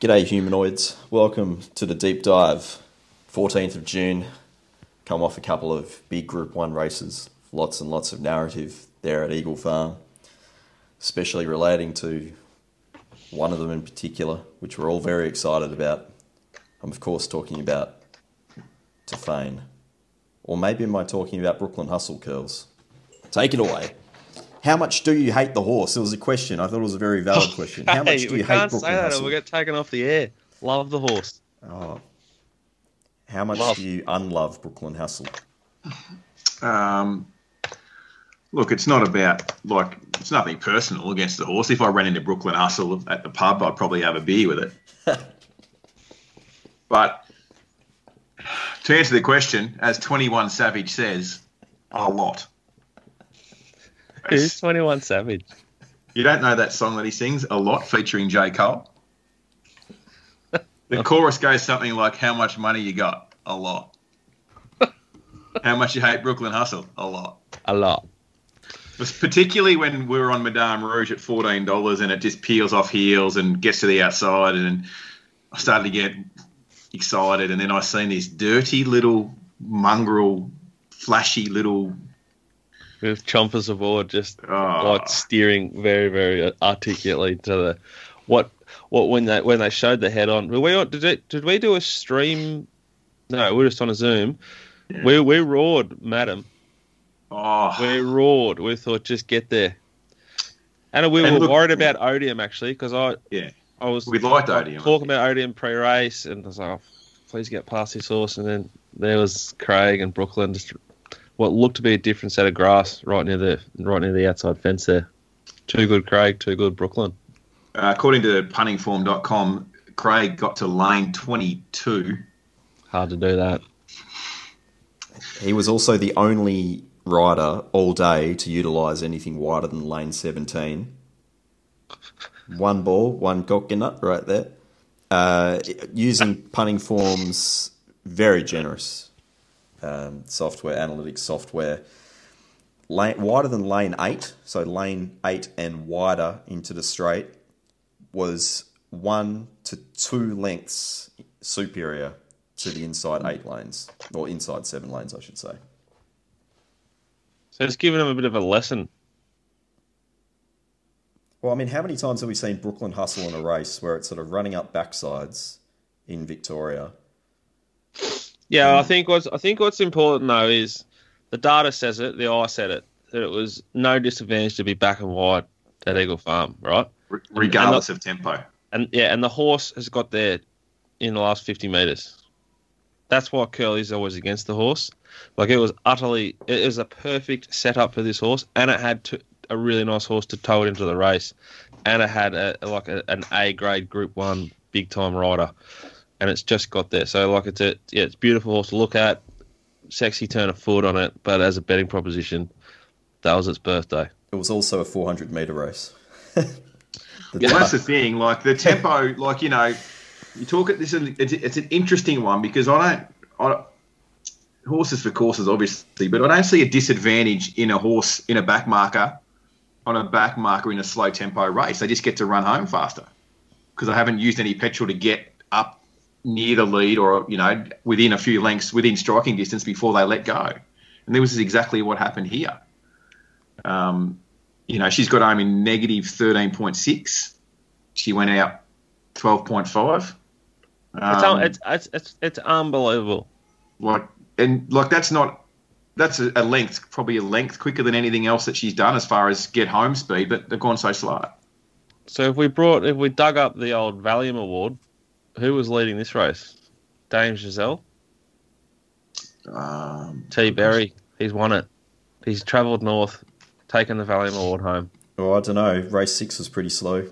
G'day, humanoids. Welcome to the deep dive. 14th of June. Come off a couple of big Group 1 races. Lots and lots of narrative there at Eagle Farm, especially relating to one of them in particular, which we're all very excited about. I'm, of course, talking about Tofane. Or maybe am I talking about Brooklyn Hustle Curls? Take it away. How much do you hate the horse? It was a question. I thought it was a very valid question. How much Hey, do we you can't hate say Brooklyn that Hustle? we'll get taken off the air. Love the horse. Oh. How much Love. do you unlove Brooklyn Hustle? Um, look, it's not about like it's nothing personal against the horse. If I ran into Brooklyn Hustle at the pub, I'd probably have a beer with it. but to answer the question, as Twenty One Savage says, a lot. Who's 21 Savage? You don't know that song that he sings a lot, featuring J Cole. The chorus goes something like, "How much money you got? A lot. How much you hate Brooklyn Hustle? A lot." A lot. was particularly when we were on Madame Rouge at fourteen dollars, and it just peels off heels and gets to the outside, and I started to get excited, and then I seen this dirty little mongrel, flashy little. With chompers of aboard, just ah. Oh, like steering very, very articulately to the what what when they when they showed the head on. Were we on, did it, did we do a stream? No, we are just on a Zoom. Yeah. We we roared, madam. oh, We roared. We thought just get there. And we And were look- worried about Odium actually because I yeah, I was we liked Odium. talking about Odium pre-race, and I was like, oh, please get past this horse. And then there was Craig and Brooklyn, just what looked to be a different set of grass right near the right near the outside fence there. Too good, Craig. Too good, Brooklyn. Uh, according to puntingform.com, Craig got to lane twenty-two. Hard to do that. He was also the only rider all day to utilise anything wider than lane 17. One ball, one coconut right there. Uh, using punting forms, very generous um, software, analytics software. Lane, wider than lane 8, so lane 8 and wider into the straight, was one to two lengths superior to the inside eight lanes, or inside seven lanes, I should say. So it's given him a bit of a lesson. Well, I mean, how many times have we seen Brooklyn hustle in a race where it's sort of running up backsides in Victoria? Yeah, I mm. think what's I think what's important though is the data says it, the eye said it, that it was no disadvantage to be back and wide at Eagle Farm, right? re- regardless of tempo. And yeah, and the horse has got there in the last 50 metres. That's why Curly's always against the horse. Like it was utterly, it was a perfect setup for this horse, and it had to, a really nice horse to tow it into the race, and it had a, like a, an A grade Group One big time rider, and it's just got there. So like it's a yeah, it's a beautiful horse to look at, sexy turn of foot on it, but as a betting proposition, that was its birthday. It was also a 400 metre race. The Well, that's the thing. Like the tempo, like you know, you talk at this. It's, it's an interesting one because I don't. I, don't- horses for courses, obviously, but I don't see a disadvantage in a horse in a back marker on a back marker in a slow tempo race. They just get to run home faster because I haven't used any petrol to get up near the lead or you know within a few lengths within striking distance before they let go. And this is exactly what happened here. Um, you know, she's got home in negative 13.6. She went out 12.5. It's, Um, un- it's, it's, it's, it's unbelievable. like, and like that's not, that's a, a length, probably a length quicker than anything else that she's done as far as get home speed, but they've gone so slow. So if we brought, if we dug up the old Valium Award, who was leading this race? Dame Giselle, Um, T. Berry. He's won it. He's travelled north, taken the Valium Award home. oh, I don't know. Race six was pretty slow.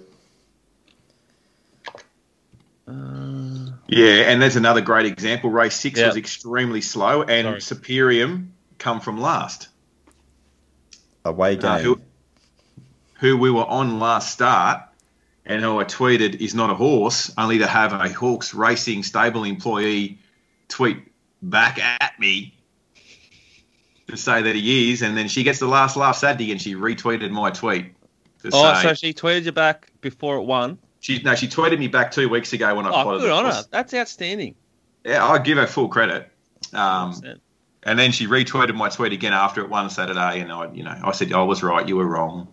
Uh, yeah, and there's another great example. Race six Yeah. was extremely slow, and Sorry. Superium come from last. Away game. Uh, who, who we were on last start, and who I tweeted is not a horse, only to have a Hawkes Racing stable employee tweet back at me to say that he is, and then she gets the last laugh Saturday, and she retweeted my tweet oh, say, so she tweeted you back before it won. She no, she tweeted me back two weeks ago when I Oh, good on her. That's outstanding. Yeah, I give her full credit. Um, and then she retweeted my tweet again after it one Saturday, and I, you know, I said I was right, you were wrong.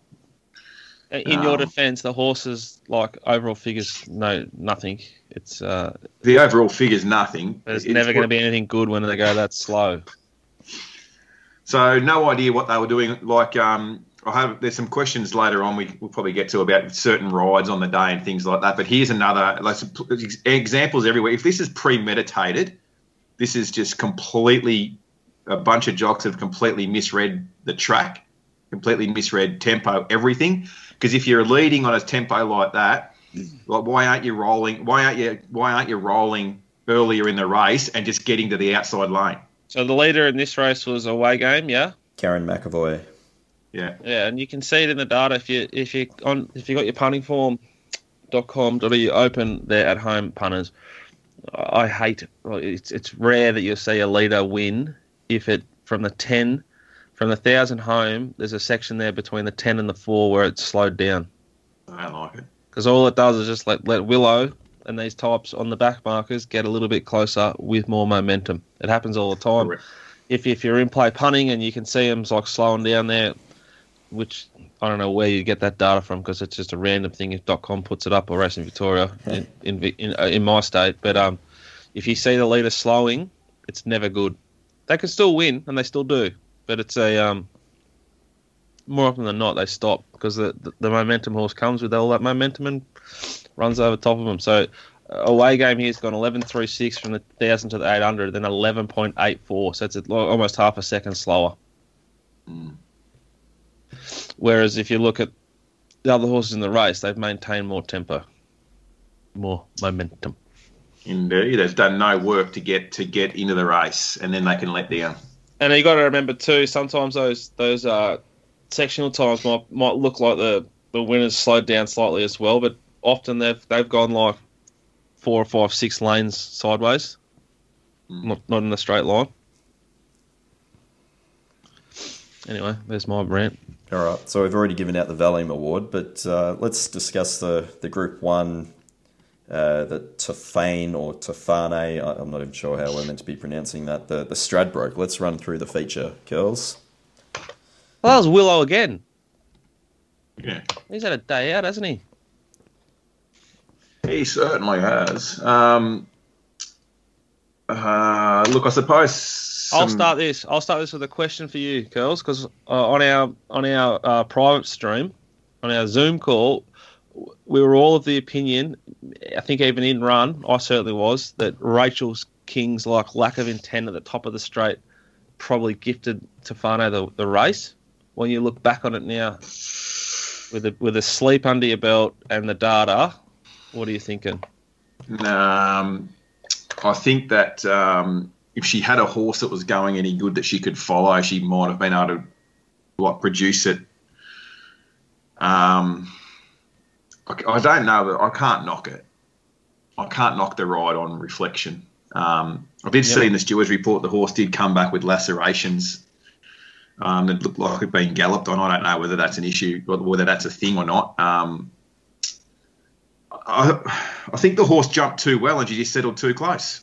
In your Um, defence, the horses like overall figures, no, nothing. It's uh, The overall figure's nothing. but it's It's never going to be anything good when they go that slow. So no idea what they were doing. Like, um, I have there's some questions later on we, we'll probably get to about certain rides on the day and things like that. But here's another like some examples everywhere. If this is premeditated, this is just completely a bunch of jocks have completely misread the track, completely misread tempo, everything. Because if you're leading on a tempo like that, like why aren't you rolling? Why aren't you? Why aren't you rolling earlier in the race and just getting to the outside lane? So the leader in this race was away game, yeah, Kerrin McEvoy. Yeah. yeah, and you can see it in the data if you if you on if you got your punting form dot com dot you open there at home punters. I hate it. It's it's rare that you'll see a leader win if it from the ten from the thousand home. There's a section there between the ten and the four where it's slowed down. I don't like it. because all it does is just let let Willow and these types on the back markers get a little bit closer with more momentum. It happens all the time. Correct. If if you're in play punting and you can see them like slowing down there, which I don't know where you get that data from because it's just a random thing if .com puts it up or Racing Victoria in in in, uh, in my state. But um, if you see the leader slowing, it's never good. They can still win and they still do, but it's a um. More often than not, they stop because the, the the momentum horse comes with all that momentum and runs over top of them. So uh, away game here's gone 11.36 from the 1000 to the 800, then 11.84. So it's almost half a second slower. Mm. Whereas if you look at the other horses in the race, they've maintained more tempo, more momentum. Indeed, they've done no work to get to get into the race, and then they can let down. And you got to remember too, sometimes those those uh, sectional times might might look like the the winners slowed down slightly as well, but often they've they've gone like four or five, six lanes sideways, Mm. not not in a straight line. Anyway, there's my rant. All right, so we've already given out the Valium Award, but uh, let's discuss the, the Group 1, uh, the Tofane or Tofane, I- I'm not even sure how we're meant to be pronouncing that, the, the Stradbroke. Let's run through the feature, girls. Well, that was Willow again. Yeah, He's had a day out, hasn't he? he certainly has. Um, uh, look, I suppose I'll start this. I'll start this with a question for you, girls, because uh, on our on our uh, private stream, on our Zoom call, w- we were all of the opinion. I think even in run, I certainly was that Rachel's King's like lack of intent at the top of the straight probably gifted Tefano the, the race. When you look back on it now, with a with a sleep under your belt and the data, what are you thinking? Um, I think that um, if she had a horse that was going any good that she could follow, she might have been able to like produce it. Um, I, I don't know, but I can't knock it. I can't knock the ride on reflection. Um, I did see in the stewards report the horse did come back with lacerations um, that looked like it had been galloped on. I don't know whether that's an issue, whether that's a thing or not. Um, I, I think the horse jumped too well and she just settled too close.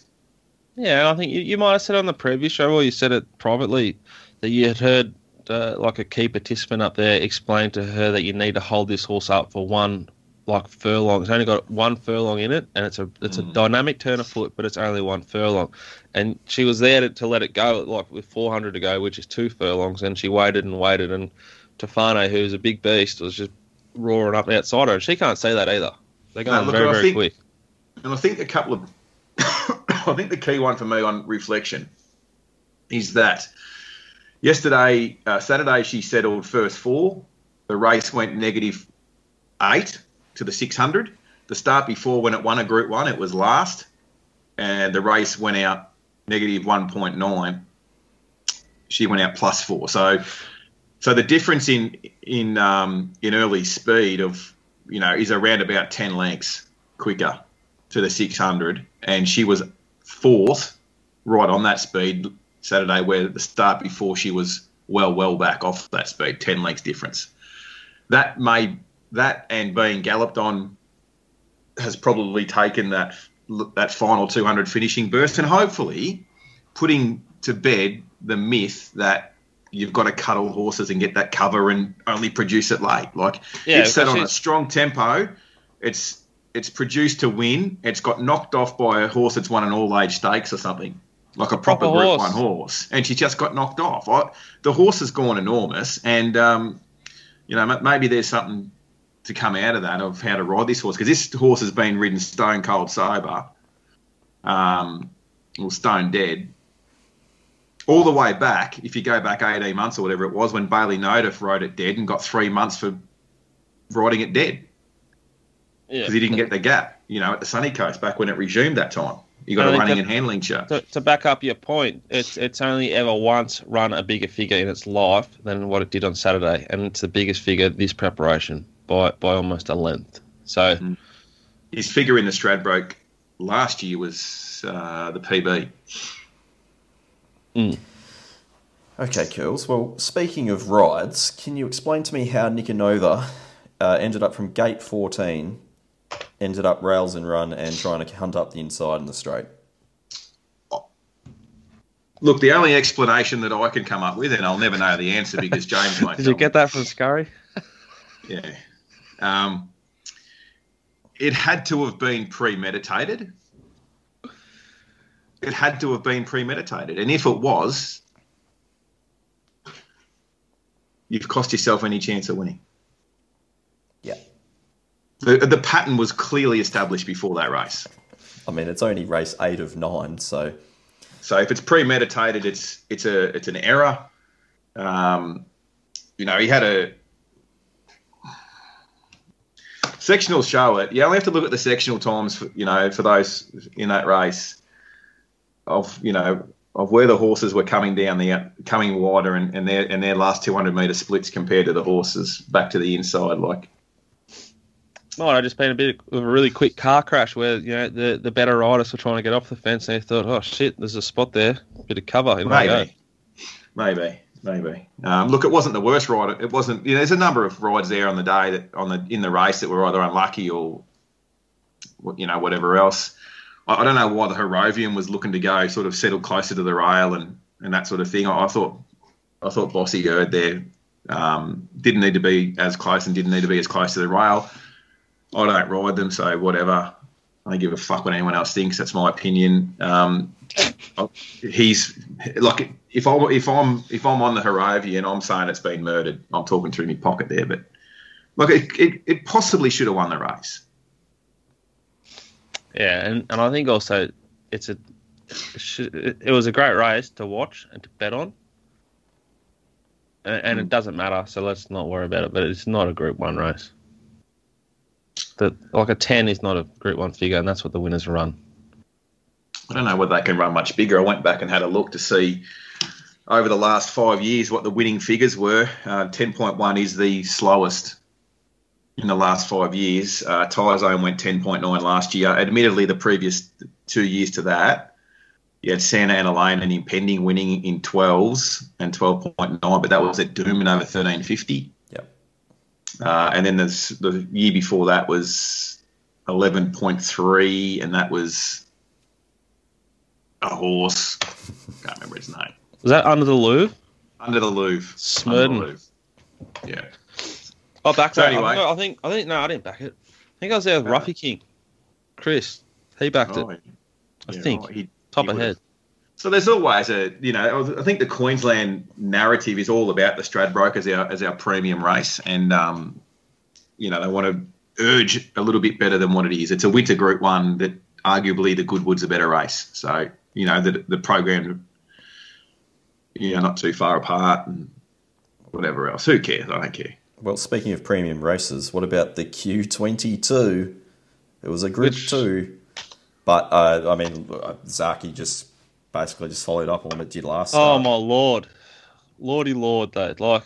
Yeah, I think you, you might have said on the previous show, or you said it privately, that you had heard uh, like a key participant up there explain to her that you need to hold this horse up for one like furlong. It's only got one furlong in it, and it's a it's a Mm. dynamic turn of foot, but it's only one furlong. And she was there to, to let it go, like with 400 to go, which is two furlongs, and she waited and waited, and Tefano, who's a big beast, was just roaring up outside her, and she can't see that either. They're going look, very very think- quick. And I think a couple of, I think the key one for me on reflection is that yesterday, uh, Saturday, she settled first four. The race went negative eight to the 600. The start before, when it won a Group One, it was last, and the race went out negative 1.9. She went out plus four. So, so the difference in in um, in early speed of you know is around about 10 lengths quicker to the 600, and she was fourth, right on that speed Saturday, where the start before she was well, well back off that speed, 10 lengths difference. That made that and being galloped on has probably taken that that final 200 finishing burst, and hopefully putting to bed the myth that you've got to cuddle horses and get that cover and only produce it late. Like Yeah, it's set on a strong tempo. It's it's produced to win. It's got knocked off by a horse that's won an all age stakes or something, like a proper, Proper Group horse. One horse, and she just got knocked off. I, the horse has gone enormous, and um, you know maybe there's something to come out of that of how to ride this horse because this horse has been ridden stone cold sober, um, well stone dead. All the way back, if you go back 18 months or whatever it was, when Baylee Nothdurft rode it dead and got three months for riding it dead Yeah. because he didn't get the gap, you know, at the sunny coast back when it resumed that time. You got a running that- and handling show. to, to back up your point, it's it's only ever once run a bigger figure in its life than what it did on Saturday, and it's the biggest figure this preparation by by almost a length. So His figure in the Stradbroke last year was uh, the PB. Okay, Curls. Well, speaking of rides, can you explain to me how Nicanova uh, ended up from gate 14, ended up rails and run, and trying to hunt up the inside in the straight? Look, the only explanation that I can come up with, and I'll never know the answer because James won't. did tell you get that from Scurry? Yeah. Um, it had to have been premeditated. It had to have been premeditated, and if it was, you've cost yourself any chance of winning. Yeah. The, the pattern was clearly established before that race. I mean, it's only race eight of nine, so So if it's premeditated, it's it's a it's an error. Um, you know, he had a sectional show it. You only have to look at the sectional times, for, you know, for those in that race of you know of where the horses were coming down the coming wider and, and their and their last 200 meter splits compared to the horses back to the inside. Like Might have just been a bit of a really quick car crash where you know the, the better riders were trying to get off the fence and they thought, oh shit, there's a spot there, A bit of cover. In I go. Maybe, maybe, maybe. Um, look, it wasn't the worst ride. It wasn't. You know, there's a number of rides there on the day that on the in the race that were either unlucky or, you know, whatever else. I, I don't know why the Herovium was looking to go sort of settle closer to the rail and and that sort of thing. I, I thought, I thought Bossy Erd there um, didn't need to be as close and didn't need to be as close to the rail. I don't ride them, so whatever. I don't give a fuck what anyone else thinks. That's my opinion. Um, he's like if I if I'm if I'm on the Harovia and I'm saying it's been murdered, I'm talking through my pocket there. But look, it, it, it possibly should have won the race. Yeah, and, and I think also it's a it was a great race to watch and to bet on, and, and it doesn't matter. So let's not worry about it. But it's not a Group One race. That like a ten is not a Group One figure, and that's what the winners run. I don't know whether they can run much bigger. I went back and had a look to see over the last five years what the winning figures were. Uh, 10.1 is the slowest in the last five years. Uh, Tyzone went 10.9 last year. Admittedly, the previous two years to that, you had Santa Ana Lane and Impending winning in 12s and 12.9, but that was at Doomben over 1350. Uh, and then there's, the year before that was 11.3, and that was a horse. Can't remember its name. Was that under the Louvre? Under the Louvre. Smurden. Under the Louvre. Yeah. Oh, back So that. anyway. I, think I think no, I didn't back it. I think I was there with Uh, Ruffy King, Chris. He backed Oh, it. I think right, he- top he of would've. head. So there's always a, you know, I think the Queensland narrative is all about the Stradbroke as our as our premium race, and um, you know they want to urge a little bit better than what it is. It's a winter Group One that arguably the Goodwood's a better race. So you know the the program, you know, not too far apart and whatever else. Who cares? I don't care. Well, speaking of premium races, what about the Q22? It was a Group Which- 2, but, uh, I mean, Zaaki just basically just followed up on what it did last Oh start. my lord, lordy lord, though. Like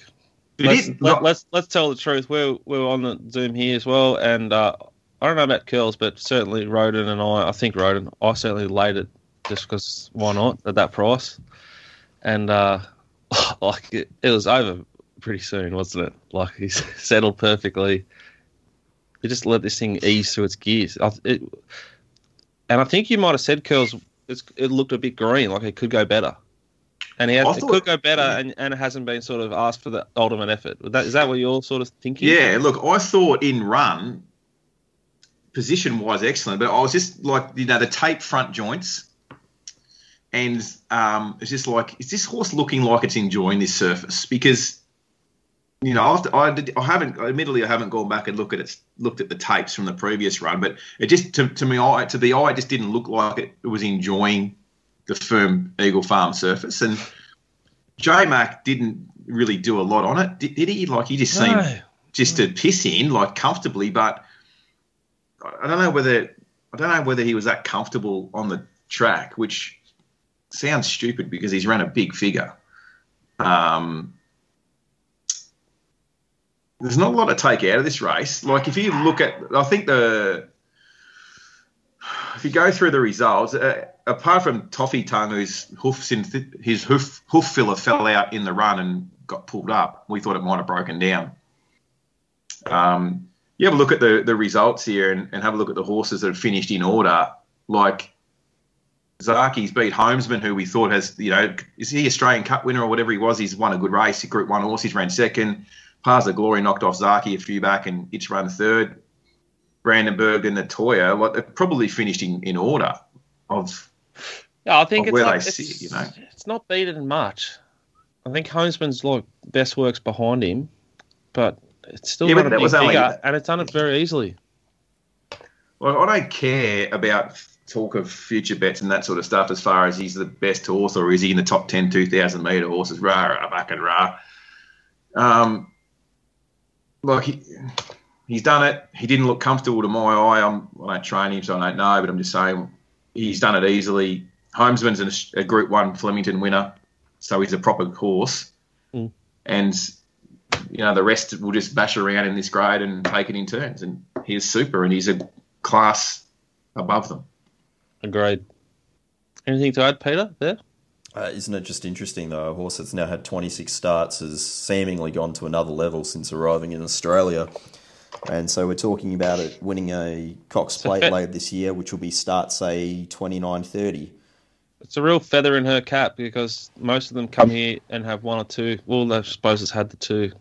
It let's, let, not- let's let's tell the truth. We're we're on the Zoom here as well, and uh, I don't know about curls, but certainly Roden and I. I think Roden. I certainly laid it just because why not at that price, and uh, like it, it was over pretty soon, wasn't it? Like he settled perfectly. He just let this thing ease through its gears. I, it, and I think you might have said curls. It's, it looked a bit green, like it could go better. And he has, it could go better, and, and it hasn't been sort of asked for the ultimate effort. Is that, is that what you're sort of thinking? Yeah, look, I thought in run, position wise, excellent, but I was just like, you know, the tape front joints. And um, it's just like, is this horse looking like it's enjoying this surface? Because, you know, I've, I, did, I haven't, admittedly, I haven't gone back and looked at it, looked at the tapes from the previous run, but it just, to, to me, eye, to the eye, it just didn't look like it was enjoying the firm Eagle Farm surface. And J Mac didn't really do a lot on it, did, did he? Like, he just seemed No. just to piss in like comfortably, but I I don't know whether I don't know whether he was that comfortable on the track, which sounds stupid because he's run a big figure. Um, there's not a lot to take out of this race. Like if you look at, I think the if you go through the results, uh, apart from Toffee Tongue, whose th- his hoof hoof filler fell out in the run and got pulled up, we thought it might have broken down. Um, you have a look at the, the results here and, and have a look at the horses that have finished in order. Like Zaaki's beat Homesman, who we thought has, you know, is he Australian Cup winner or whatever he was? He's won a good race. Group One horse. He's ran second. Of Glory knocked off Zaaki a few back and it's run third. Brandenburg and Natoya, like they've probably finished in, in order of Yeah, I think Of it's, where like, they it's, sit, you know. it's not beaten much. I think Homesman's like best works behind him, but it's still Yeah, not a big only- figure, and it's done it very easily. Like, I don't care about talk of future bets and that sort of stuff as far as he's the best horse or is he in the top 10 2,000 metre horses, rah, rah, back and rah. Um, like, he, he's done it. He didn't look comfortable to my eye. I'm, I don't train him, so I don't know, but I'm just saying he's done it easily. Homesman's an, a Group 1 Flemington winner, so he's a proper horse. Mm. And, you know, the rest will just bash around in this grade and take it in turns. And he's super and he's a class above them. Agreed. Anything to add, Peter? There. Uh, isn't it just interesting though? A horse that's now had 26 starts has seemingly gone to another level since arriving in Australia. And so we're talking about it winning a Cox a Plate fe- later this year, which will be start say 29:30. It's a real feather in her cap because most of them come here and have one or two. Well, I suppose it's had the two.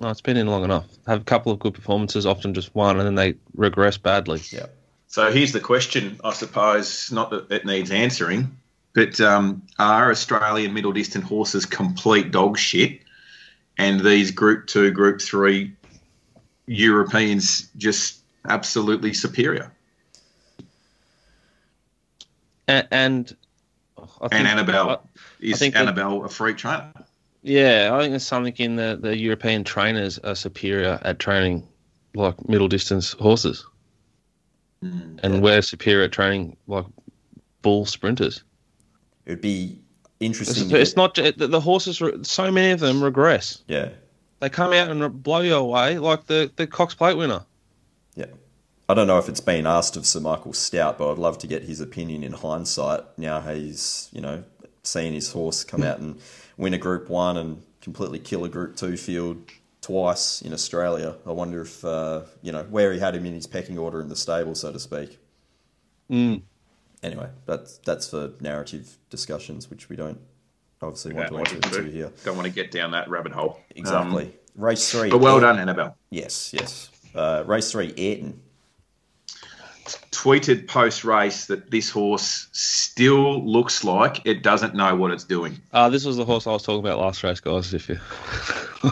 No, it's been in long enough. Have a couple of good performances, often just one, and then they regress badly. Yeah. So here's the question, I suppose, not that it needs answering, but um, are Australian middle distance horses complete dog shit? And these Group 2, Group 3 Europeans just absolutely superior? And, and I think, And Annabel, I- is think that- Annabel a freak trainer? yeah, I think there's something in the, the European trainers are superior at training like middle distance horses, Mm. and we're superior at training like bull sprinters. It would be interesting. it's get- not the, the horses. So many of them regress. Yeah. They come out and blow you away, like the the Cox Plate winner. Yeah. I don't know if it's been asked of Sir Michael Stoute, but I'd love to get his opinion in hindsight. Now he's, you know, seen his horse come out and win a Group 1 and completely kill a Group 2 field twice in Australia. I wonder if, uh, you know, where he had him in his pecking order in the stable, so to speak. Mm. Anyway, that's, that's for narrative discussions, which we don't obviously want to like enter into here. Don't want to get down that rabbit hole. Exactly. Um, Race 3. but well Ayrton- done, Annabel. Yes, yes. Uh, race 3, Ayrton. Tweeted post race that this horse still looks like it doesn't know what it's doing. Uh, this was the horse I was talking about last race, guys. If you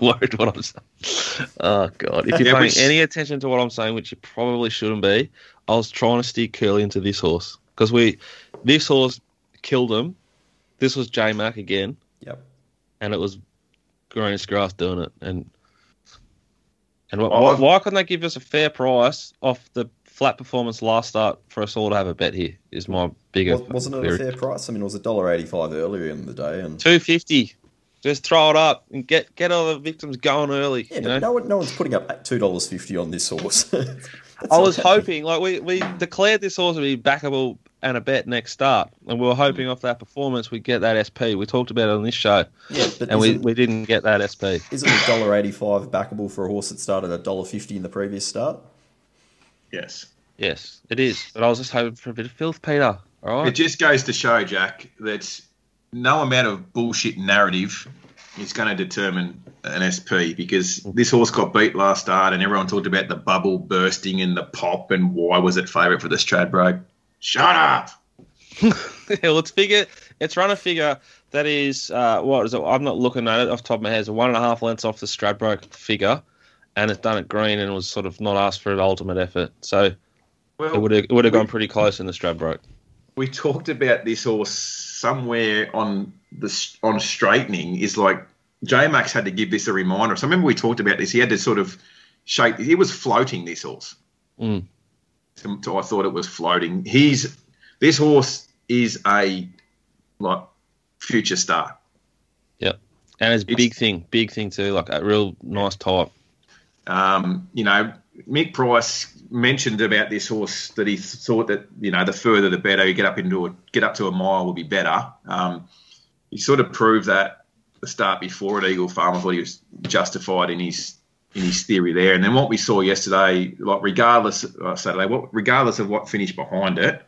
worried what I'm saying, oh god! If you're Yeah, paying which- any attention to what I'm saying, which you probably shouldn't be, I was trying to steer Curly into this horse because we, this horse killed him. This was J Mac again, Yep. and it was Greenish Grass doing it. And and wh- Oh, why, why couldn't they give us a fair price off the flat performance last start for us all to have a bet here? Is my bigger Was, wasn't it a fair price? I mean, it was a dollar eighty-five earlier in the day, and Two fifty. Just throw it up and get get all the victims going early. yeah, you know? no one, no one's putting up two dollars fifty on this horse. That's I was hoping, like we, we declared this horse to be backable and a bet next start, and we were hoping off that performance we'd get that SP. We talked about it on this show, Yeah, but and we, we didn't get that SP. isn't a dollar eighty five backable for a horse that started at dollar fifty in the previous start? Yes. Yes, it is. But I was just hoping for a bit of filth, Peter. All It just goes to show, Jack, that no amount of bullshit narrative is going to determine an SP because this horse got beat last start and everyone talked about the bubble bursting and the pop and why was it favourite for the Stradbroke. Shut up. well, it's figure. It's run a figure that is uh, what is it? I'm not looking at it off the top of my head. It's one and a half lengths off the Stradbroke figure, and it's done at green and was sort of not asked for an ultimate effort. So it Well, would have it would have gone pretty close in the Stradbroke. we talked about this horse somewhere on the on straightening is like J Max had to give this a reminder. So I remember we talked about this. He had to sort of shape. He was floating this horse. Mm. So I thought it was floating. He's this horse is a like future star. Yep, and it's It's- big thing, big thing too, like a real nice type. Um, you know, Mick Price mentioned about this horse that he thought that you know the further the better. You get up into a, get up to a mile will be better. Um, he sort of proved that the start before at Eagle Farm. I thought he was justified in his in his theory there. And then what we saw yesterday, like regardless uh, Saturday, what regardless of what finished behind it,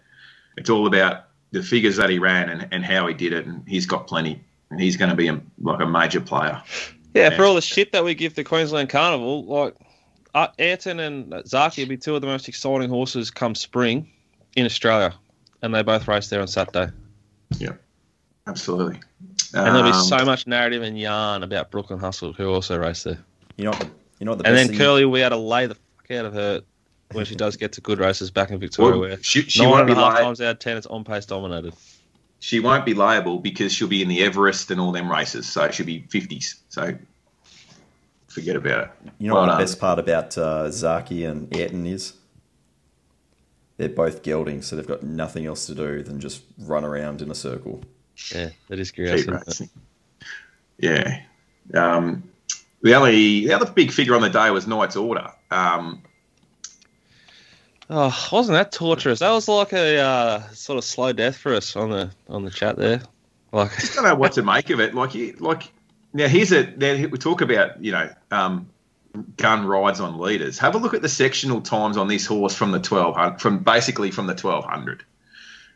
it's all about the figures that he ran and, and how he did it. And he's got plenty, and he's going to be a, like a major player. Yeah, Yeah. for all the shit that we give the Queensland Carnival, like uh, Ayrton and Zaki will be two of the most exciting horses come spring in Australia, and they both race there on Saturday. Yeah, absolutely. And there'll be Um, so much narrative and yarn about Brooklyn Hustle, who also race there. You know you know the And best then thing- Curly, we had to lay the fuck out of her when she does get to good races back in Victoria, Well, where she, she nine won't and be a half lay- times out of ten, it's on pace dominated. she won't be liable because she'll be in the Everest and all them races, so she'll be fifties. So forget about it. You know Well what the best part about uh, Zaaki and Ayrton is? They're both geldings, so they've got nothing else to do than just run around in a circle. Yeah, that is curious. Keep isn't it? racing. Yeah. Um, the only the other big figure on the day was Knight's Order. Um, Oh, wasn't that torturous? That was like a uh, sort of slow death for us on the on the chat there. Like, I don't know what to make of it. Like, you- like now here's a now we talk about you know um, gun rides on leaders. Have a look at the sectional times on this horse from the twelve hundred, from basically from the twelve hundred.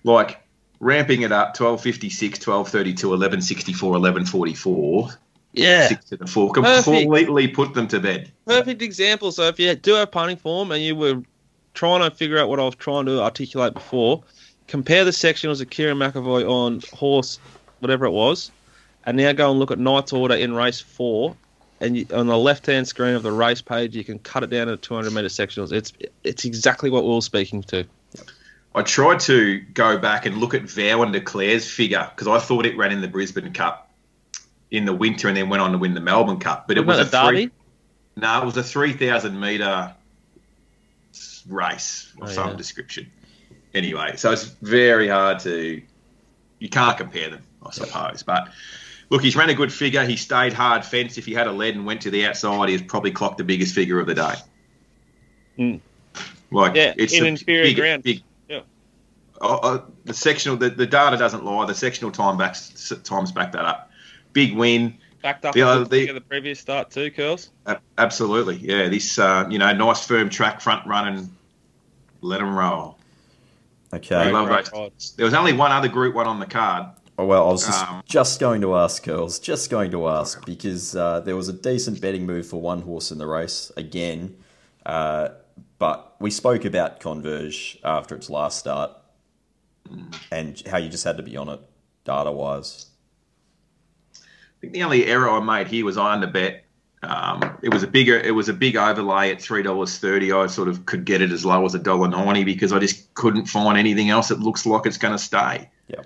Like ramping it up 1256, 1232, 1164, 1144, yeah, six to the four, completely put them to bed. perfect example. So if you do have punting form and you were trying to figure out what I was trying to articulate before, compare the sectionals of Kerrin McEvoy on horse, whatever it was, and now go and look at Knight's Order in race four. And you, on the left-hand screen of the race page, you can cut it down to 200 meter sectionals. It's it's exactly what we were speaking to. I tried to go back and look at Vow and Declare's figure because I thought it ran in the Brisbane Cup in the winter and then went on to win the Melbourne Cup. But it was a it three, no, it was a three thousand meter race of Oh, some yeah. description. Anyway, so it's very hard to you can't compare them, I suppose. But look, he's ran a good figure. He stayed hard fence. If he had a lead and went to the outside, he's probably clocked the biggest figure of the day. Mm. Like Yeah, it's in a inferior big, ground. big Yeah. Oh, oh, the sectional, the, the data doesn't lie. The sectional time backs times back that up. Big win, Backed up Yeah, the, the- the previous start too, curls. A- absolutely. Yeah, this uh, you know nice firm track front run and let them roll. Okay. I love Great that. There was only one other Group One on the card. Oh, well, I was just, Um, just going to ask, girls, just going to ask, because uh, there was a decent betting move for one horse in the race again. Uh, but we spoke about Converge after its last start and how you just had to be on it data wise. I think the only error I made here was I underbet. Um, it was a bigger, it was a big overlay at three dollars thirty. I sort of could get it as low as a dollar ninety because I just couldn't find anything else that looks like it's going to stay. Yeah.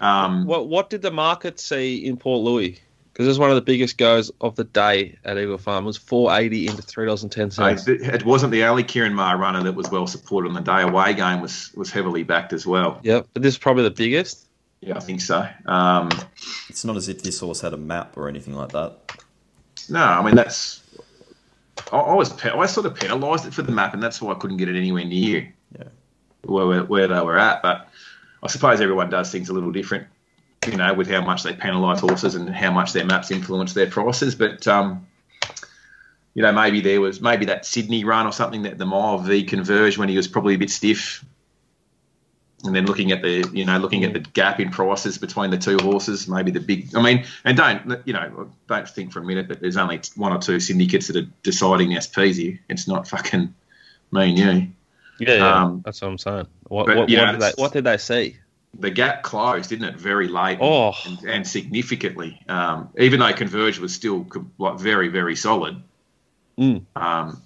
Um, What what did the market see in Port Louis? Because it was one of the biggest goes of the day at Eagle Farm. It was four eighty into three dollars ten cents. it it wasn't the only Ciaron Maher runner that was well supported on the day. Away game was was heavily backed as well. Yep, but this is probably the biggest. Yeah, I think so. Um, It's not as if this horse had a map or anything like that. no, I mean that's. I, I was pe- I sort of penalised it for the map, and that's why I couldn't get it anywhere near Yeah. where where, where they were at. But I suppose everyone does things a little different, you know, with how much they penalise horses and how much their maps influence their prices. But um, you know, maybe there was maybe that Sydney run or something that the mile V converged when he was probably a bit stiff. And then looking at the, you know, looking at the gap in prices between the two horses, maybe the big. I mean, and don't, you know, don't think for a minute that there's only one or two syndicates that are deciding SPs here. It's not fucking me and you. Yeah, yeah Um, that's what I'm saying. What, but, what, yeah, what, did they, what did they see? The gap closed, didn't it? Very late. Oh. and, and significantly. Um, even though Converge was still like very, very solid. Mm. Um,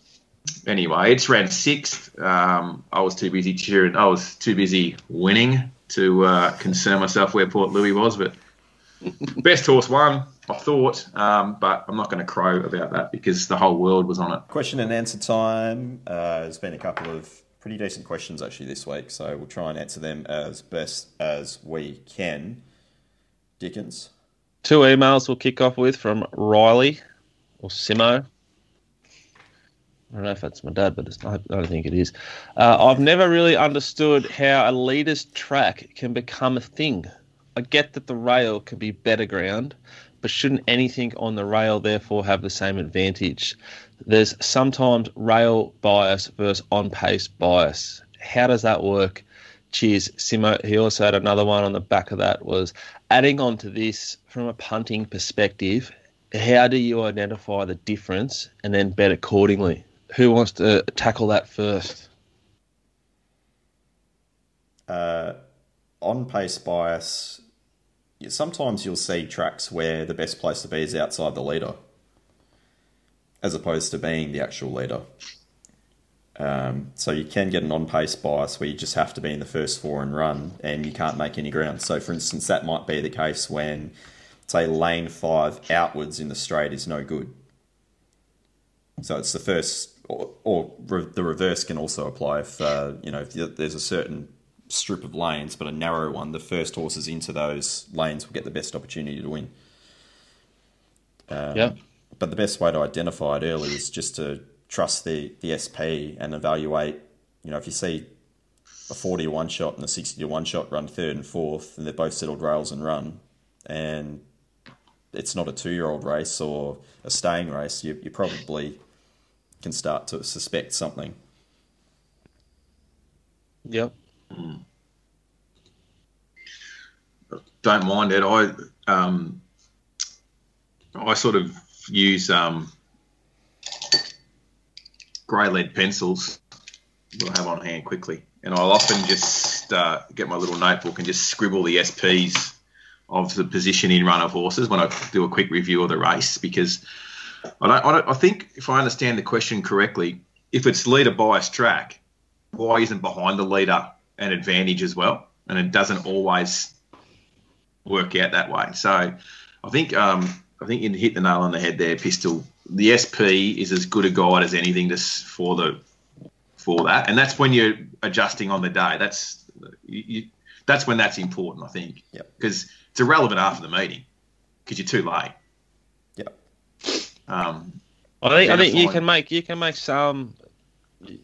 anyway, it's ran sixth. Um, I was too busy cheering. I was too busy winning to uh, concern myself where Port Louis was. But best horse won, I thought. Um, but I'm not going to crow about that because the whole world was on it. Question and answer time. Uh, there's been a couple of pretty decent questions actually this week, so we'll try and answer them as best as we can. Dickens. Two emails we'll kick off with from Riley or Simo. I don't know if that's my dad, but I don't think it is. Uh, I've never really understood how a leader's track can become a thing. I get that the rail can be better ground, but shouldn't anything on the rail therefore have the same advantage? There's sometimes rail bias versus on pace bias. How does that work? Cheers, Simo. He also had another one on the back of that was adding on to this from a punting perspective. How do you identify the difference and then bet accordingly? Who wants to tackle that first? Uh, on pace bias. Sometimes you'll see tracks where the best place to be is outside the leader, as opposed to being the actual leader. Um, so you can get an on pace bias where you just have to be in the first four and run, and you can't make any ground. So, for instance, that might be the case when, say, lane five outwards in the straight is no good. So it's the first, or, or re- the reverse can also apply if uh, you know if there's a certain strip of lanes, but a narrow one. The first horses into those lanes will get the best opportunity to win. Um, Yeah. But the best way to identify it early is just to trust the, the SP and evaluate. You know, if you see a 40 to 1 shot and a 60 to 1 shot run third and fourth, and they're both settled rails and run, and it's not a two year old race or a staying race, you, you probably can start to suspect something. Yep. don't mind it. I um, I sort of use um, grey lead pencils that I have on hand quickly, and I'll often just uh, get my little notebook and just scribble the SPs of the position in run of horses when I do a quick review of the race because I don't, I, don't, I think if I understand the question correctly, if it's leader bias track, why isn't behind the leader an advantage as well? And it doesn't always work out that way. So I think um, I think you hit the nail on the head there, Pistol. The SP is as good a guide as anything to, for the for that, and that's when you're adjusting on the day. That's you, you, that's when that's important, I think, Yep. because it's irrelevant after the meeting because you're too late. Yep. Um, I think I think you can make you can make some.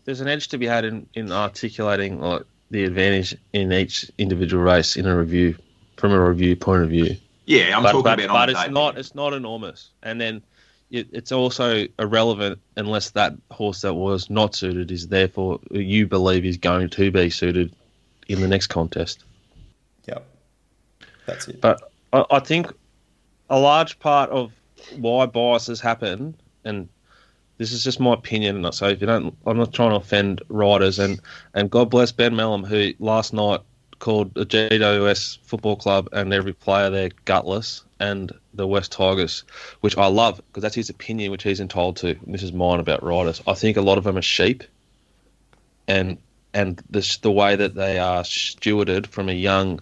There's an edge to be had in, in articulating like the advantage in each individual race in a review, from a review point of view. Yeah, I'm but talking but, about but on it's day. not it's not enormous, and then it, it's also irrelevant unless that horse that was not suited is therefore you believe is going to be suited in the next contest. Yep. That's it. But I, I think a large part of why biases happen, and this is just my opinion. And I so if you don't, I'm not trying to offend riders, and and God bless Ben Mellum, who last night called the GWS Football Club and every player there gutless, and the West Tigers, which I love because that's his opinion, which he's entitled to. This is mine about riders. I think a lot of them are sheep, and and the the way that they are stewarded from a young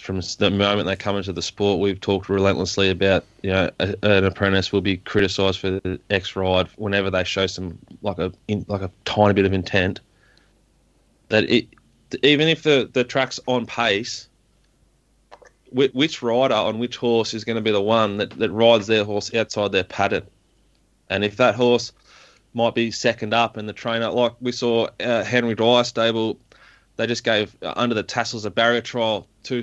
from the moment they come into the sport, we've talked relentlessly about you know a, an apprentice will be criticised for the X ride whenever they show some like a in, like a tiny bit of intent. That it even if the the track's on pace, which, which rider on which horse is going to be the one that, that rides their horse outside their pattern, and if that horse might be second up and the trainer like we saw uh, Henry Dwyer stable they just gave uh, under the tassels a barrier trial two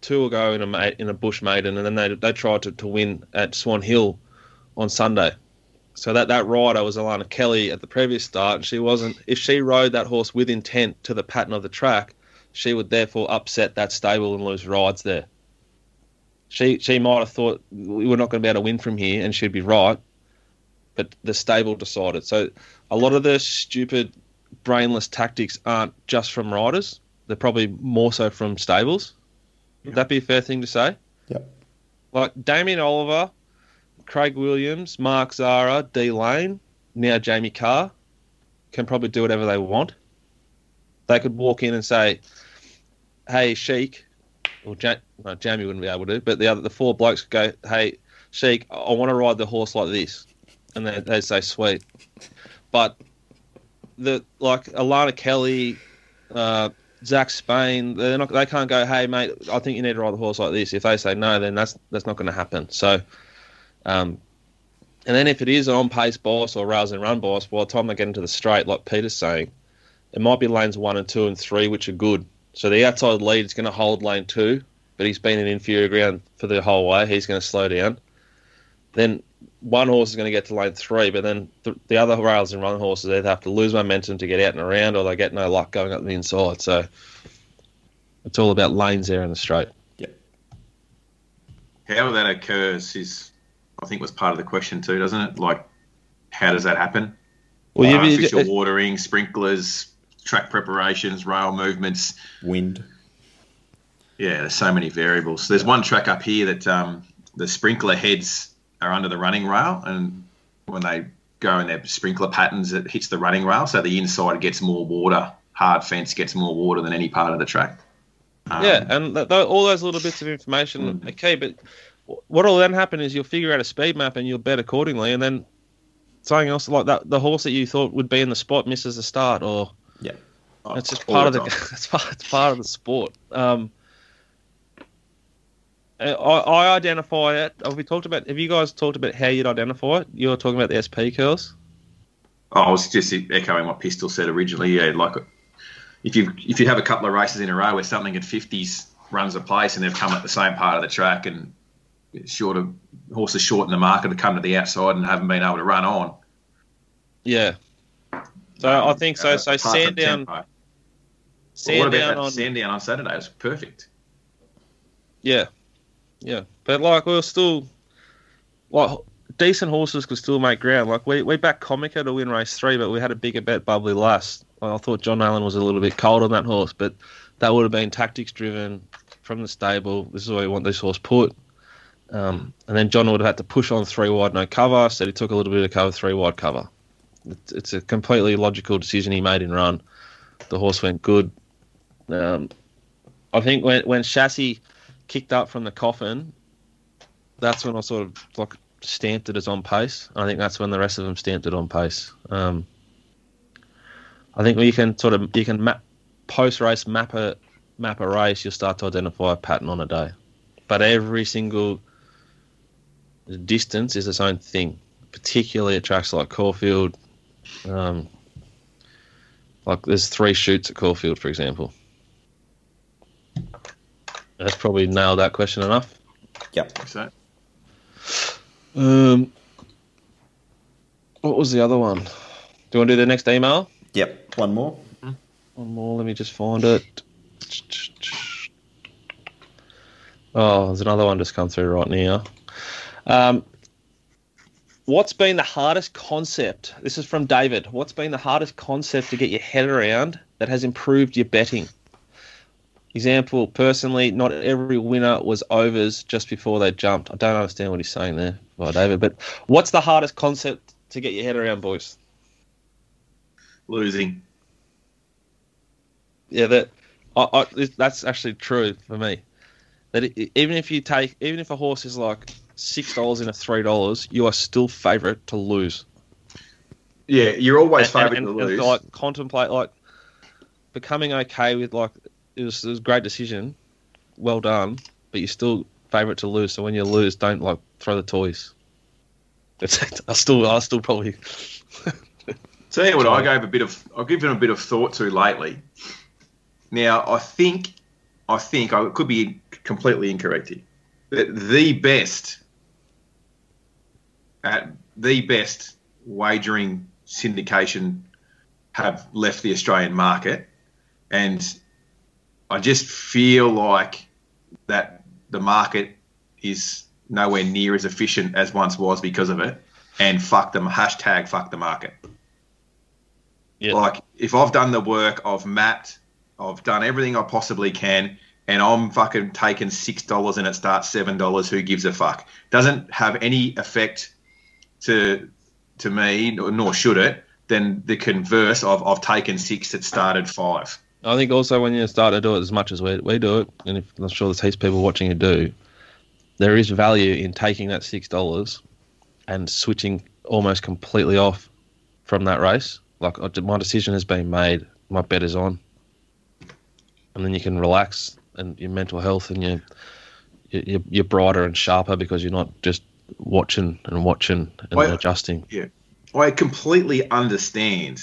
two ago in a in a bush maiden, and then they they tried to, to win at Swan Hill on Sunday. So that that rider was Alana Kelly at the previous start, and she wasn't. If she rode that horse with intent to the pattern of the track, she would therefore upset that stable and lose rides there. She she might have thought we were not going to be able to win from here, and she'd be right, but the stable decided. So a lot of the stupid, brainless tactics aren't just from riders; they're probably more so from stables. Would that be a fair thing to say? Yep. Like Damien Oliver, Craig Williams, Mark Zahra, D Lane, now Jamie Kah can probably do whatever they want. They could walk in and say, "Hey, Sheik," or ja- no, Jamie wouldn't be able to, but the other the four blokes could go, "Hey, Sheik, I want to ride the horse like this," and they they say, "Sweet," but the like Alana Kelly, uh, Zac Spain, they're not. They can't go. Hey, mate, I think you need to ride the horse like this. If they say no, then that's that's not going to happen. So, um, and then if it is an on pace boss or rails and run boss, by the time they get into the straight, like Peter's saying, it might be lanes one and two and three, which are good. So the outside lead is going to hold lane two, but he's been in inferior ground for the whole way. He's going to slow down. Then one horse is going to get to lane three, but then the, the other rails and run horses either have to lose momentum to get out and around, or they get no luck going up the inside. So it's all about lanes there in the straight. How that occurs is, I think, was part of the question too, doesn't it? Like, how does that happen? Well, Uh, you, artificial watering, sprinklers, track preparations, rail movements. Wind. Yeah, there's so many variables. There's one track up here that um, the sprinkler heads are under the running rail, and when they go in their sprinkler patterns, it hits the running rail, so the inside gets more water. Hard fence gets more water than any part of the track. Um, Yeah, and th- th- all those little bits of information are key. But what will then happen is you'll figure out a speed map and you'll bet accordingly, and then something else like that, the horse that you thought would be in the spot misses the start, or Yeah. it's just all part of the it's part, it's part of the sport. Um, I, I identify it. Have we talked about? Have you guys talked about how you'd identify it? You're talking about the SP curls. Oh, I was just echoing what Pistol said originally. Yeah, like if you if you have a couple of races in a row where something at fifties runs a place and they've come at the same part of the track and short of horses short in the market to come to the outside and haven't been able to run on. Yeah. So I think so. Uh, So Sandown, tempo. Well, what about that on Sandown on Saturday? It was perfect. Yeah, yeah, but like we are still like decent horses could still make ground. Like we we backed Comica to win race three, but we had a bigger bet bubbly last. I thought John Allen was a little bit cold on that horse, but that would have been tactics driven from the stable. This is where we want this horse put. Um, and then John would have had to push on three wide, no cover. So he took a little bit of cover, three wide cover. It's, it's a completely logical decision he made in run. The horse went good. Um, I think when when chassis kicked up from the coffin, that's when I sort of like stamped it as on pace. I think that's when the rest of them stamped it on pace. Um, I think you can sort of you can map post race map a map a race. You'll start to identify a pattern on a day, but every single distance is its own thing. Particularly at tracks like Caulfield, um, like there's three chutes at Caulfield, for example. That's probably nailed that question enough. Yep. So Um, what was the other one? Do you want to do the next email? Yep. One more. One more. Let me just find it. Oh, there's another one just come through right now. Um, what's been the hardest concept? This is from David. What's been the hardest concept to get your head around that has improved your betting? Example, personally, not every winner was overs just before they jumped. I don't understand what he's saying there, by David. But what's the hardest concept to get your head around, boys? losing. Yeah, that I, I, that's actually true for me. That it, even if you take, even if a horse is like six dollars in a three dollars, you are still favourite to lose. Yeah, you're always favourite and- to and, lose. like contemplate, like becoming okay with like it was, it was a great decision, well done, but you're still favourite to lose. So when you lose, don't like throw the toys. It's, I still, I still probably. Tell you what, I gave a bit of, I've given a bit of thought to lately. Now, I think, I think I could be completely incorrect here. That the best, at the best wagering syndication have left the Australian market, and I just feel like that the market is nowhere near as efficient as once was because of it. And fuck them, hashtag fuck the market. Yeah. Like if I've done the work, I've mapped, I've done everything I possibly can, and I'm fucking taking six dollars and it starts seven dollars. Who gives a fuck? Doesn't have any effect to to me, nor, should it. Then the converse of I've taken six that started five. I think also when you start to do it as much as we, we do it, and if, I'm sure there's heaps of people watching you do, there is value in taking that six dollars and switching almost completely off from that race. Like my decision has been made, my bet is on, and then you can relax and your mental health and you you're, you're brighter and sharper because you're not just watching and watching and Well, adjusting. I completely understand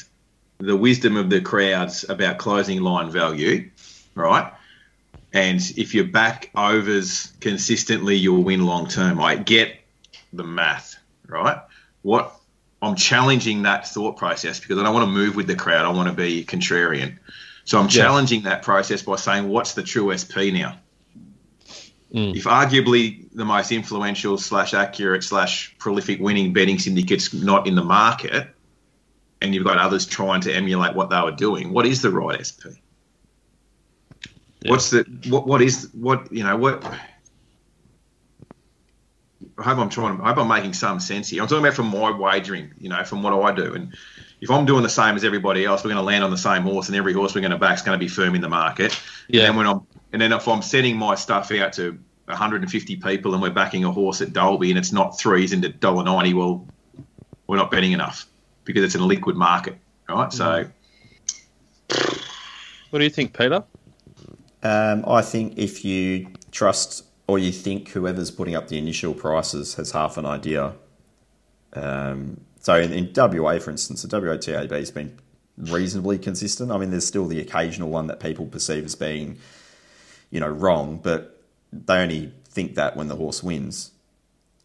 the wisdom of the crowds about closing line value, right? And if you back overs consistently, you'll win long term. I get the math, right? What I'm challenging that thought process because I don't want to move with the crowd. I want to be contrarian. So I'm Yeah. challenging that process by saying, what's the true SP now? Mm. If arguably the most influential slash accurate slash prolific winning betting syndicate's not in the market, and you've got others trying to emulate what they were doing, what is the right SP? Yeah. What's the what? What is what? You know what? I hope I'm trying. I hope I'm making some sense here. I'm talking about from my wagering. You know, from what I do, and if I'm doing the same as everybody else, we're going to land on the same horse, and every horse we're going to back is going to be firm in the market. Yeah. And when I'm, and then if I'm sending my stuff out to 150 people, and we're backing a horse at Dalby, and it's not threes into dollar ninety, well, we're not betting enough because it's in a liquid market, right? So. What do you think, Peter? Um, I think if you trust or you think whoever's putting up the initial prices has half an idea. Um, so in, in WA, for instance, the WATAB has been reasonably consistent. I mean, there's still the occasional one that people perceive as being, you know, wrong, but they only think that when the horse wins.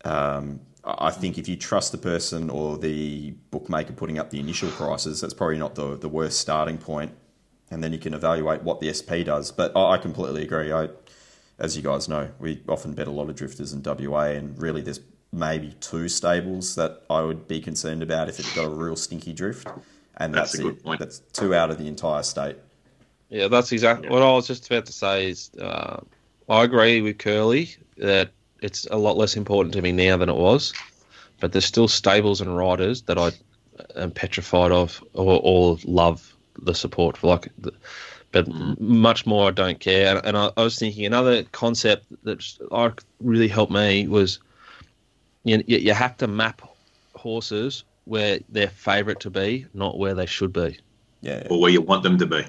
Um, I think if you trust the person or the bookmaker putting up the initial prices, that's probably not the, the worst starting point and then you can evaluate what the SP does. But I, I completely agree. I, as you guys know, we often bet a lot of drifters in WA, and really there's maybe two stables that I would be concerned about if it got a real stinky drift, and That's that's, a good it. point. That's two out of the entire state. Yeah, that's exactly what I was just about to say. Is uh, I agree with Curly that it's a lot less important to me now than it was, but there's still stables and riders that I am petrified of or, or love the support for. Like, the- but much more I don't care. And, and I, I was thinking another concept that I really helped me was you, you you have to map horses where they're favourite to be, not where they should be. Yeah, or where you want them to be.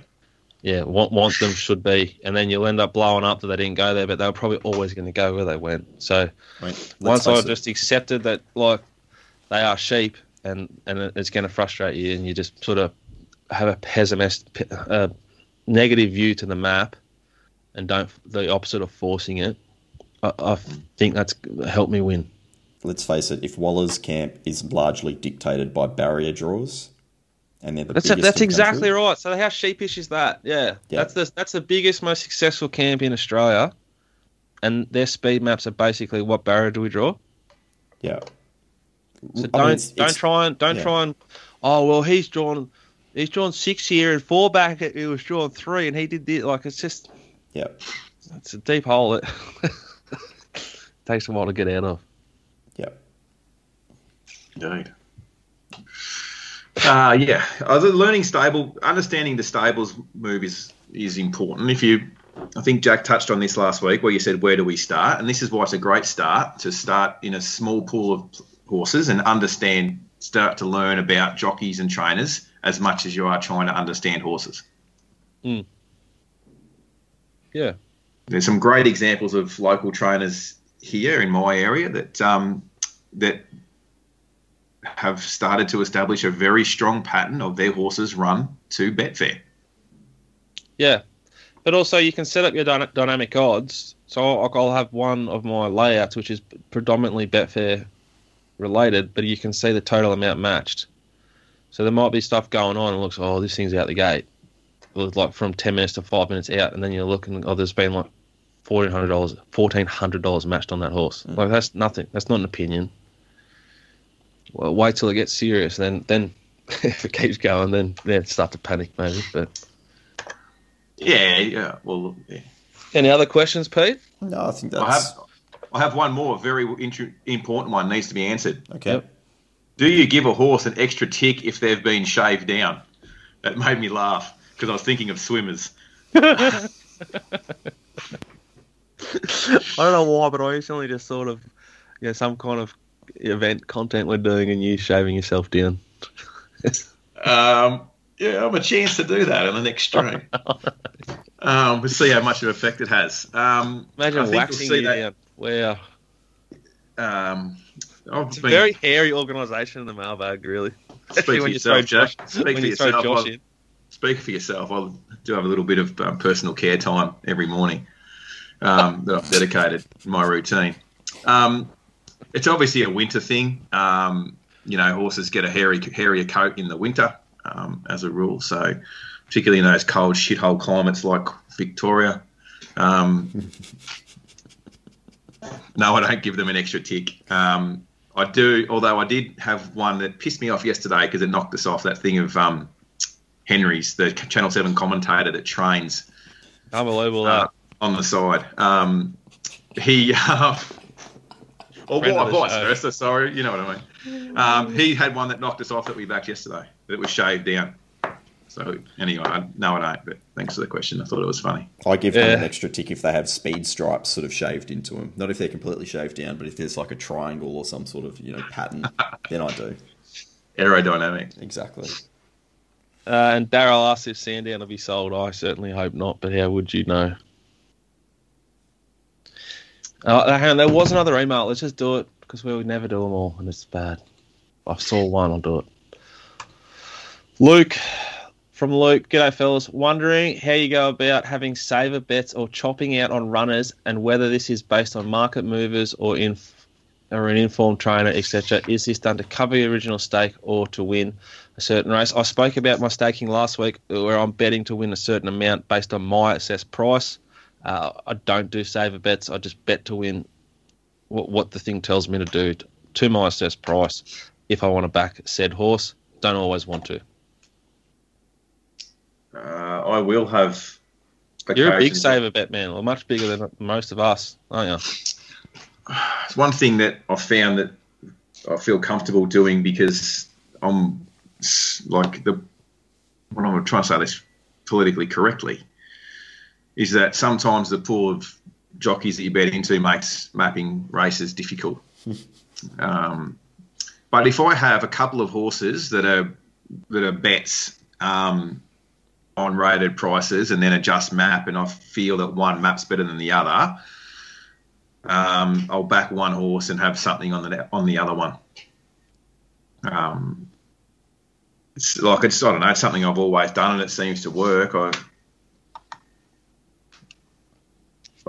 Yeah, want, want them should be, and then you'll end up blowing up that they didn't go there, but they were probably always going to go where they went. So I once I it, just accepted that, like they are sheep, and and it's going to frustrate you, and you just sort of have a pessimist, pe- uh, negative view to the map, and don't the opposite of forcing it. I, I think that's helped me win. let's face it, if Waller's camp is largely dictated by barrier draws, and they're the That's biggest that's exactly country, right. So how sheepish is that? Yeah, Yeah. that's the that's the biggest, most successful camp in Australia, and their speed maps are basically what barrier do we draw? Yeah. So don't mean, it's- don't it's- try and don't yeah. try and oh well he's drawn he's drawn six here and four back it was drawn three and he did this like it's just Yeah. it's a deep hole it takes a while to get out of. Yeah. Indeed. Uh, yeah, uh, the learning stable, understanding the stables move is is important. If you, I think Jack touched on this last week, where you said where do we start, and this is why it's a great start to start in a small pool of horses and understand, start to learn about jockeys and trainers as much as you are trying to understand horses. Yeah, There's some great examples of local trainers here in my area that um, that have started to establish a very strong pattern of their horses run to Betfair. yeah, But also, you can set up your dyna- dynamic odds. So I'll, I'll have one of my layouts, which is predominantly Betfair related, but you can see the total amount matched. So there might be stuff going on and looks, oh, this thing's out the gate. Well, like from 10 minutes to five minutes out, and then you're looking, oh, there's been like $1,400, $1,400 matched on that horse. Mm. Like, that's nothing. That's not an opinion. Well, wait till it gets serious. Then, then if it keeps going, then then start to panic maybe. But Yeah, yeah. Well, yeah. any other questions, Pete? No, I think I that's have, I have one more. Very inter- important one needs to be answered. okay. Yep. Do you give a horse an extra tick if they've been shaved down? That made me laugh because I was thinking of swimmers. I don't know why, but I instantly just sort of, you know, some kind of event content we're doing and you shaving yourself down. Um, yeah, I'm a chance to do that in the next stream. um, we'll see how much of an effect it has. Um, Imagine we'll waxing see you that. down. Wow. Um, I've It's a been- very hairy organisation in the mailbag, really. speak for when you throw yourself, Josh, Speak for yourself. Speak for yourself. I do have a little bit of um, personal care time every morning um, that I've dedicated my routine. Um, it's obviously a winter thing. Um, you know, horses get a hairy, hairier coat in the winter um, as a rule. So, particularly in those cold shithole climates like Victoria. Um, no, I don't give them an extra tick. Um, I do, although I did have one that pissed me off yesterday because it knocked us off that thing of um, Henry's, the Channel 7 commentator that trains Unbelievable uh, on the side. Um, he, uh, or Friend of why- the vice versa, sorry, you know what I mean. Um, he had one that knocked us off that we backed yesterday, that was shaved down. So, anyway, I, no, I don't, but thanks for the question. I thought it was funny. I give them an extra tick if they have speed stripes sort of shaved into them. Not if they're completely shaved down, but if there's like a triangle or some sort of you know pattern, then I do Aerodynamic. exactly. Uh, and Daryl asked if Sandown will be sold. I certainly hope not, but how would you know? Uh, hang on, there was another email. Let's just do it because we would never do them all, and it's bad. I saw one, I'll do it. Luke, from Luke, g'day fellas. Wondering how you go about having saver bets or chopping out on runners, and whether this is based on market movers or in or an informed trainer, etc. Is this done to cover your original stake or to win a certain race? I spoke about my staking last week, where I'm betting to win a certain amount based on my assessed price. Uh, I don't do saver bets. I just bet to win what, what the thing tells me to do to my assessed price. If I want to back said horse, don't always want to. Uh, I will have. You're a big saver bet man, or much bigger than most of us, aren't you? It's one thing that I've found that I feel comfortable doing because I'm like the when I'm trying to say this politically correctly is that sometimes the pool of jockeys that you bet into makes mapping races difficult. um, but if I have a couple of horses that are that are bets um, on rated prices and then adjust map, and I feel that one map's better than the other, um, I'll back one horse and have something on the on the other one. Um, it's like it's I don't know, it's something I've always done and it seems to work. I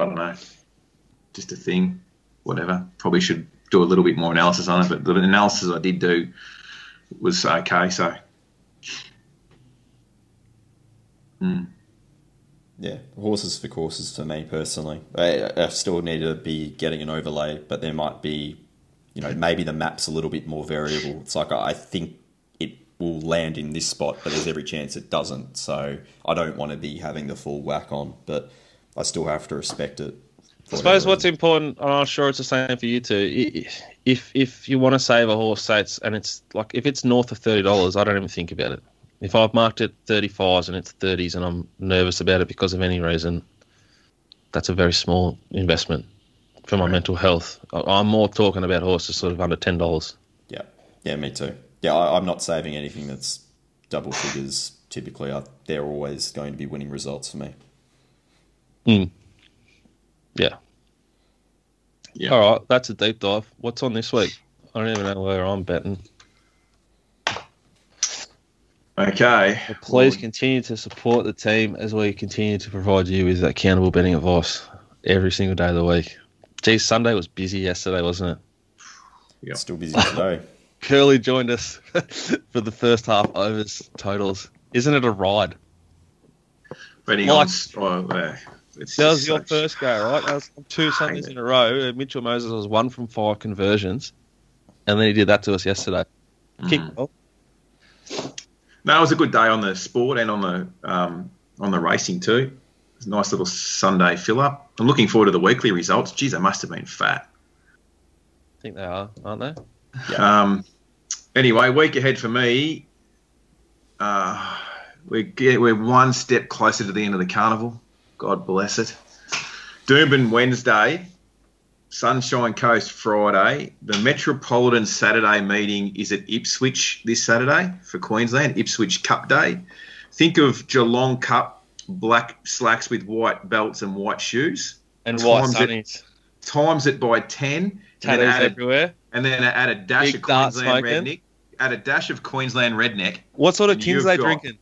I don't know, just a thing, whatever. Probably should do a little bit more analysis on it, but the analysis I did do was okay. So, Hmm. Yeah, horses for courses for me personally. I, I still need to be getting an overlay, but there might be, you know, maybe the map's a little bit more variable. It's like I think it will land in this spot, but there's every chance it doesn't. So I don't want to be having the full whack on, but I still have to respect it. I suppose what's reason. important, and I'm sure it's the same for you too. If if you want to save a horse, say it's and it's like if it's north of thirty dollars, I don't even think about it. If I've marked it thirty fives and it's thirties, and I'm nervous about it because of any reason, that's a very small investment for my Right. mental health. I'm more talking about horses sort of under ten dollars. Yeah, yeah, me too. Yeah, I, I'm not saving anything that's double figures. Typically, I, they're always going to be winning results for me. Yeah. Yeah. All right, that's a deep dive. What's on this week? I don't even know where I'm betting. Okay. Well, please Well, continue to support the team as we continue to provide you with accountable betting advice every single day of the week. Geez, Sunday was busy yesterday, wasn't it? Yeah. Still busy today. Curly joined us for the first half overs totals. Isn't it a ride? betting Like- on. Oh, uh, it's That was your such- first go, right? That was two Sundays in a row. Uh, Mitchell Moses was one from five conversions, and then he did that to us yesterday. Kick off. No, it was a good day on the sport and on the um, on the racing too. It was a nice little Sunday fill up. I'm looking forward to the weekly results. Geez, they must have been fat. I think they are, aren't they? Um, anyway, week ahead for me. Uh, we get, we're one step closer to the end of the carnival. God bless it. Doomben Wednesday, Sunshine Coast Friday. The Metropolitan Saturday meeting is at Ipswich this Saturday for Queensland, Ipswich Cup Day. Think of Geelong Cup, black slacks with white belts and white shoes. And white Times it- Times it by 10. and then tattoos add a everywhere. and then add a dash Big of Queensland redneck. Add a dash of Queensland redneck. What sort of And tins they got- drinking?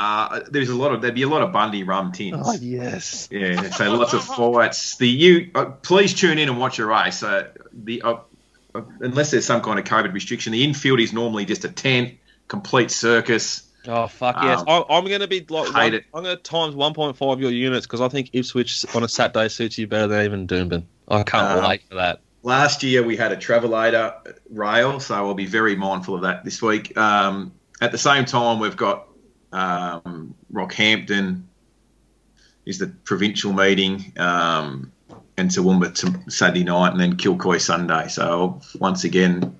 Uh, there's a lot of there'd be a lot of Bundy rum tins. Oh yes. Yeah, so lots of fights. The you uh, please tune in and watch a race. Uh, the uh, uh, unless there's some kind of COVID restriction, the infield is normally just a tent, complete circus. Oh fuck yes! Um, I, I'm going to be like, hate one, it. I'm going to times 1.5 your units because I think Ipswich on a Saturday suits you better than even Doomben. I can't Um, wait for that. Last year we had a Travelator rail, so I'll be very mindful of that this week. Um, at the same time, we've got um, Rockhampton is the provincial meeting, um, and Toowoomba to Saturday night, and then Kilcoy Sunday. So once again,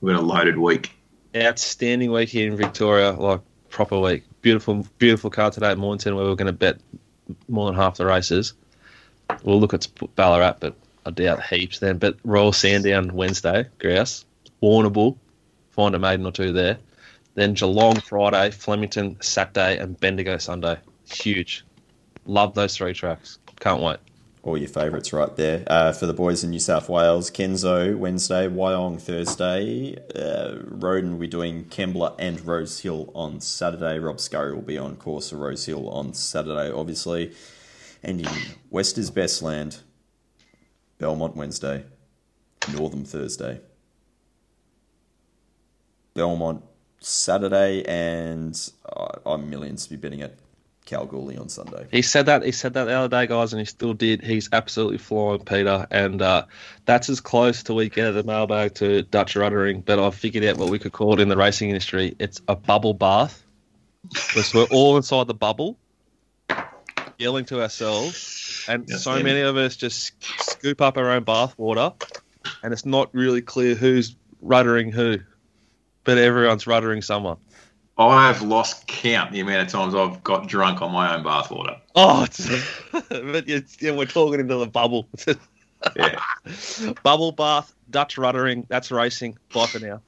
we've got a loaded week. Outstanding week here in Victoria, like proper week. Beautiful, beautiful card today at Mornington where we're going to bet more than half the races. We'll look at Ballarat, but I doubt heaps then. But Royal Sandown Wednesday, Grouse, Warrnambool, find a maiden or two there. Then Geelong Friday, Flemington Saturday, and Bendigo Sunday. Huge. Love those three tracks. Can't wait. All your favourites right there. Uh, for the boys in New South Wales, Kenso Wednesday, Wyong Thursday, uh, Roden we're doing Kembla and Rose Hill on Saturday. Rob Scurry will be on course for Rose Hill on Saturday, obviously. And in West is Best Land, Belmont Wednesday, Northam Thursday, Belmont Saturday, and uh, I'm millions to be betting at Kalgoorlie on Sunday. He said that. He said that the other day, guys, and he still did. He's absolutely flying, Peter, and uh, that's as close to we get at the mailbag to Dutch ruddering. But I've figured out what we could call it in the racing industry. It's a bubble bath, because we're all inside the bubble, yelling to ourselves, and Yes, so yeah. many of us just scoop up our own bath water, and it's not really clear who's ruddering who, but everyone's ruddering someone. I've lost count the amount of times I've got drunk on my own bathwater. Oh, but yeah, we're talking into the bubble. Yeah. Bubble bath, Dutch ruddering. That's racing. Bye for now.